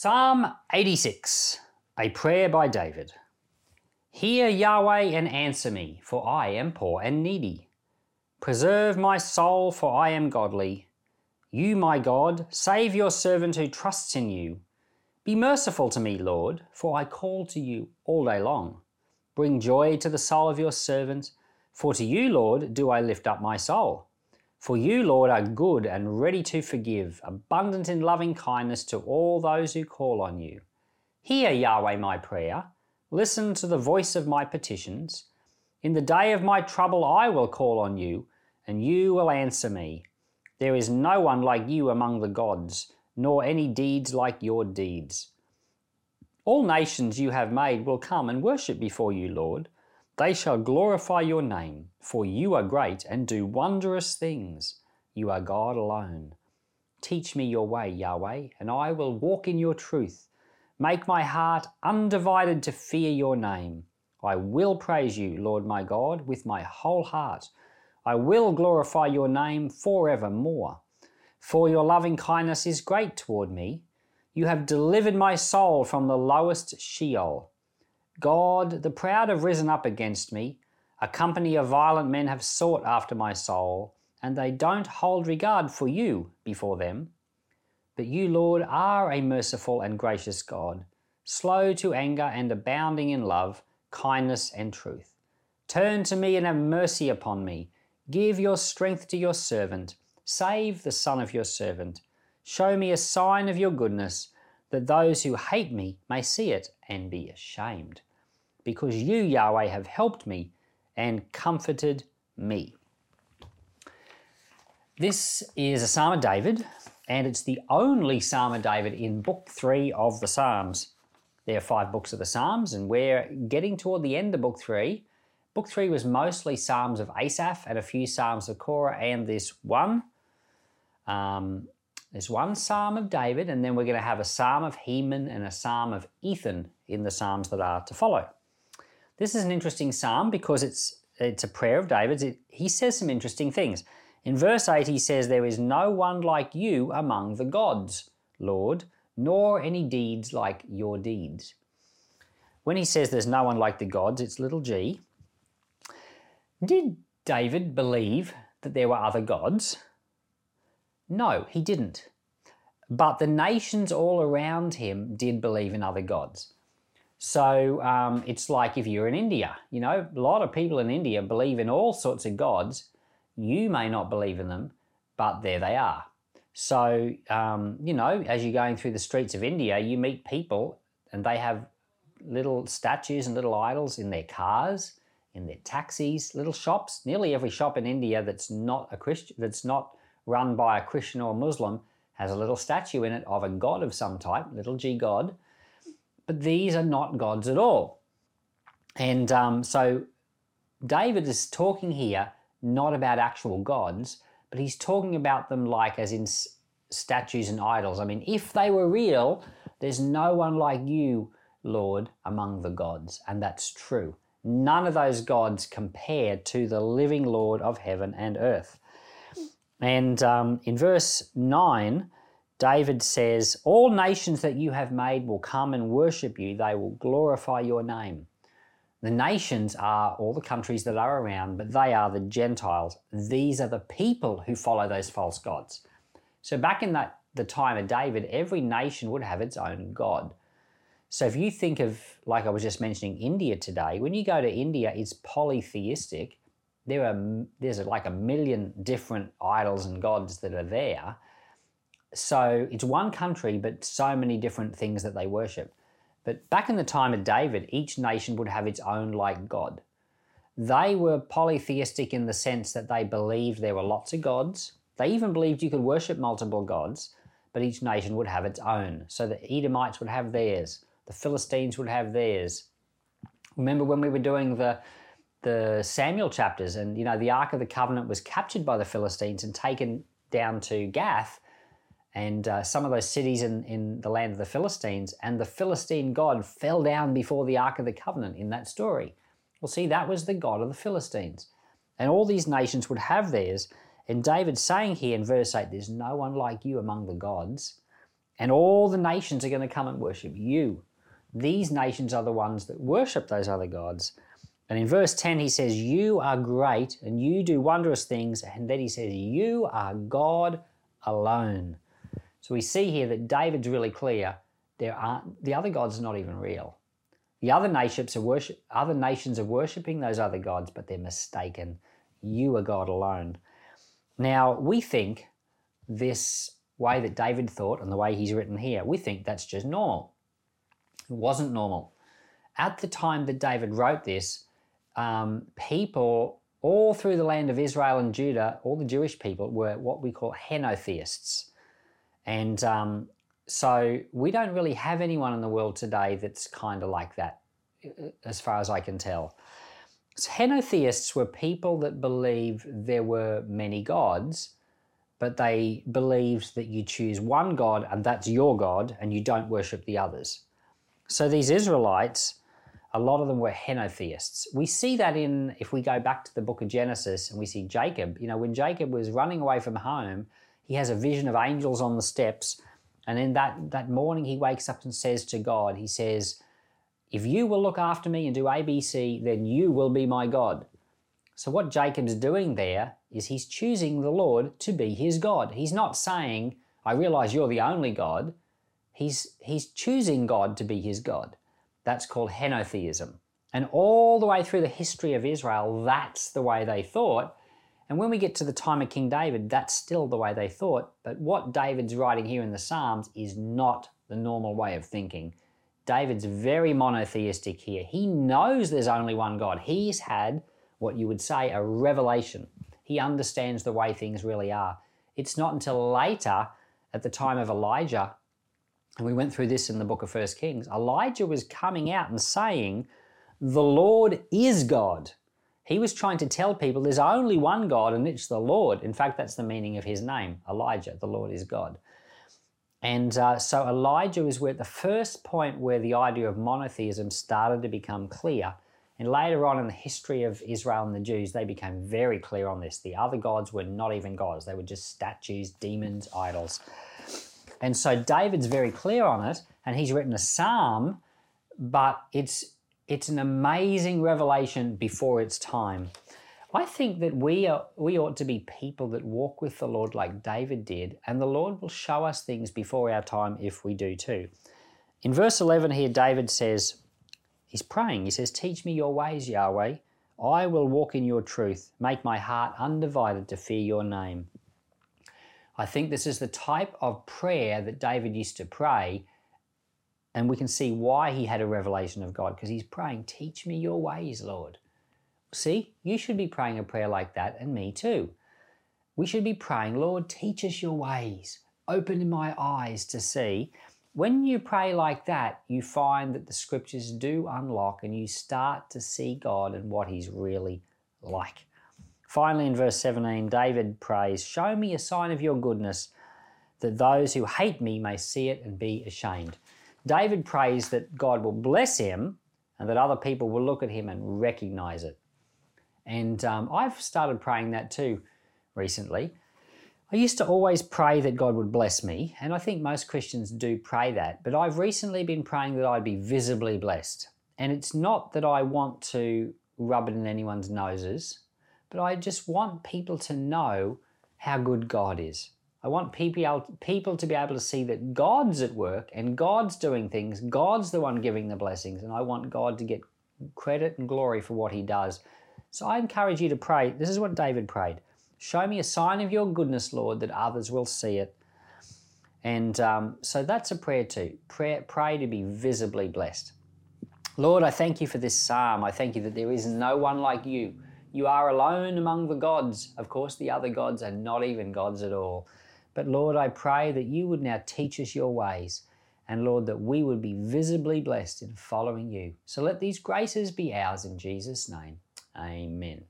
Psalm 86, a prayer by David. Hear Yahweh and answer me, for I am poor and needy. Preserve my soul, for I am godly. You, my God, save your servant who trusts in you. Be merciful to me, Lord, for I call to you all day long. Bring joy to the soul of your servant, for to you, Lord, do I lift up my soul. For you, Lord, are good and ready to forgive, abundant in loving kindness to all those who call on you. Hear, Yahweh, my prayer. Listen to the voice of my petitions. In the day of my trouble, I will call on you, and you will answer me. There is no one like you among the gods, nor any deeds like your deeds. All nations you have made will come and worship before you, Lord they shall glorify your name, for you are great and do wondrous things. You are God alone. Teach me your way, Yahweh, and I will walk in your truth. Make my heart undivided to fear your name. I will praise you, Lord my God, with my whole heart. I will glorify your name forevermore. For your loving kindness is great toward me. You have delivered my soul from the lowest Sheol. God, the proud have risen up against me. A company of violent men have sought after my soul, and they don't hold regard for you before them. But you, Lord, are a merciful and gracious God, slow to anger and abounding in love, kindness, and truth. Turn to me and have mercy upon me. Give your strength to your servant. Save the son of your servant. Show me a sign of your goodness, that those who hate me may see it and be ashamed because you, Yahweh, have helped me and comforted me. This is a Psalm of David, and it's the only Psalm of David in Book 3 of the Psalms. There are five books of the Psalms, and we're getting toward the end of Book 3. Book 3 was mostly Psalms of Asaph and a few Psalms of Korah, and this one. Um, there's one Psalm of David, and then we're going to have a Psalm of Heman and a Psalm of Ethan in the Psalms that are to follow. This is an interesting psalm because it's it's a prayer of David's. It, he says some interesting things. In verse 8, he says, There is no one like you among the gods, Lord, nor any deeds like your deeds. When he says there's no one like the gods, it's little g. Did David believe that there were other gods? No, he didn't. But the nations all around him did believe in other gods. So um, it's like if you're in India, you know, a lot of people in India believe in all sorts of gods. You may not believe in them, but there they are. So, um, you know, as you're going through the streets of India, you meet people and they have little statues and little idols in their cars, in their taxis, little shops. Nearly every shop in India that's not a Christian, that's not run by a Christian or a Muslim, has a little statue in it of a god of some type, little g god but these are not gods at all. And um, so David is talking here not about actual gods, but he's talking about them like as in statues and idols. I mean, if they were real, there's no one like you, Lord, among the gods. And that's true. None of those gods compare to the living Lord of heaven and earth. And um, in verse 9, David says, All nations that you have made will come and worship you, they will glorify your name. The nations are all the countries that are around, but they are the Gentiles. These are the people who follow those false gods. So back in that the time of David, every nation would have its own god. So if you think of, like I was just mentioning, India today, when you go to India, it's polytheistic. There are there's like a million different idols and gods that are there so it's one country, but so many different things that they worship. But back in the time of David, each nation would have its own like God. They were polytheistic in the sense that they believed there were lots of gods. They even believed you could worship multiple gods, but each nation would have its own. So the Edomites would have theirs, the Philistines would have theirs. Remember when we were doing the the Samuel chapters, and you know the Ark of the Covenant was captured by the Philistines and taken down to Gath, and uh, some of those cities in, in the land of the Philistines, and the Philistine God fell down before the Ark of the Covenant in that story. Well, see, that was the God of the Philistines. And all these nations would have theirs. And David's saying here in verse 8, there's no one like you among the gods. And all the nations are going to come and worship you. These nations are the ones that worship those other gods. And in verse 10, he says, You are great and you do wondrous things. And then he says, You are God alone. So we see here that David's really clear. There aren't the other gods are not even real. The other nations are worship, other nations are worshiping those other gods, but they're mistaken. You are God alone. Now we think this way that David thought and the way he's written here, we think that's just normal. It wasn't normal. At the time that David wrote this, um, people all through the land of Israel and Judah, all the Jewish people were what we call henotheists. And um, so we don't really have anyone in the world today that's kind of like that, as far as I can tell. So henotheists were people that believed there were many gods, but they believed that you choose one God and that's your God and you don't worship the others. So these Israelites a lot of them were henotheists. We see that in, if we go back to the book of Genesis and we see Jacob, you know, when Jacob was running away from home, he has a vision of angels on the steps. And then that, that morning he wakes up and says to God, he says, If you will look after me and do ABC, then you will be my God. So what Jacob's doing there is he's choosing the Lord to be his God. He's not saying, I realize you're the only God. He's, he's choosing God to be his God. That's called henotheism. And all the way through the history of Israel, that's the way they thought. And when we get to the time of King David, that's still the way they thought. But what David's writing here in the Psalms is not the normal way of thinking. David's very monotheistic here. He knows there's only one God. He's had what you would say a revelation. He understands the way things really are. It's not until later, at the time of Elijah, and we went through this in the book of First Kings, Elijah was coming out and saying, The Lord is God. He was trying to tell people there's only one God and it's the Lord. In fact, that's the meaning of his name, Elijah. The Lord is God. And uh, so Elijah was at the first point where the idea of monotheism started to become clear. And later on in the history of Israel and the Jews, they became very clear on this. The other gods were not even gods, they were just statues, demons, idols. And so David's very clear on it, and he's written a psalm, but it's it's an amazing revelation before its time. I think that we are we ought to be people that walk with the Lord like David did, and the Lord will show us things before our time if we do too. In verse 11 here, David says, he's praying. He says, Teach me your ways, Yahweh. I will walk in your truth. Make my heart undivided to fear your name. I think this is the type of prayer that David used to pray. And we can see why he had a revelation of God because he's praying, Teach me your ways, Lord. See, you should be praying a prayer like that, and me too. We should be praying, Lord, teach us your ways. Open my eyes to see. When you pray like that, you find that the scriptures do unlock and you start to see God and what he's really like. Finally, in verse 17, David prays, Show me a sign of your goodness, that those who hate me may see it and be ashamed. David prays that God will bless him and that other people will look at him and recognize it. And um, I've started praying that too recently. I used to always pray that God would bless me, and I think most Christians do pray that, but I've recently been praying that I'd be visibly blessed. And it's not that I want to rub it in anyone's noses, but I just want people to know how good God is. I want people, to be able to see that God's at work and God's doing things. God's the one giving the blessings, and I want God to get credit and glory for what He does. So I encourage you to pray. This is what David prayed Show me a sign of your goodness, Lord, that others will see it. And um, so that's a prayer too. Pray, pray to be visibly blessed. Lord, I thank you for this psalm. I thank you that there is no one like you you are alone among the gods. Of course, the other gods are not even gods at all. But Lord, I pray that you would now teach us your ways. And Lord, that we would be visibly blessed in following you. So let these graces be ours in Jesus' name. Amen.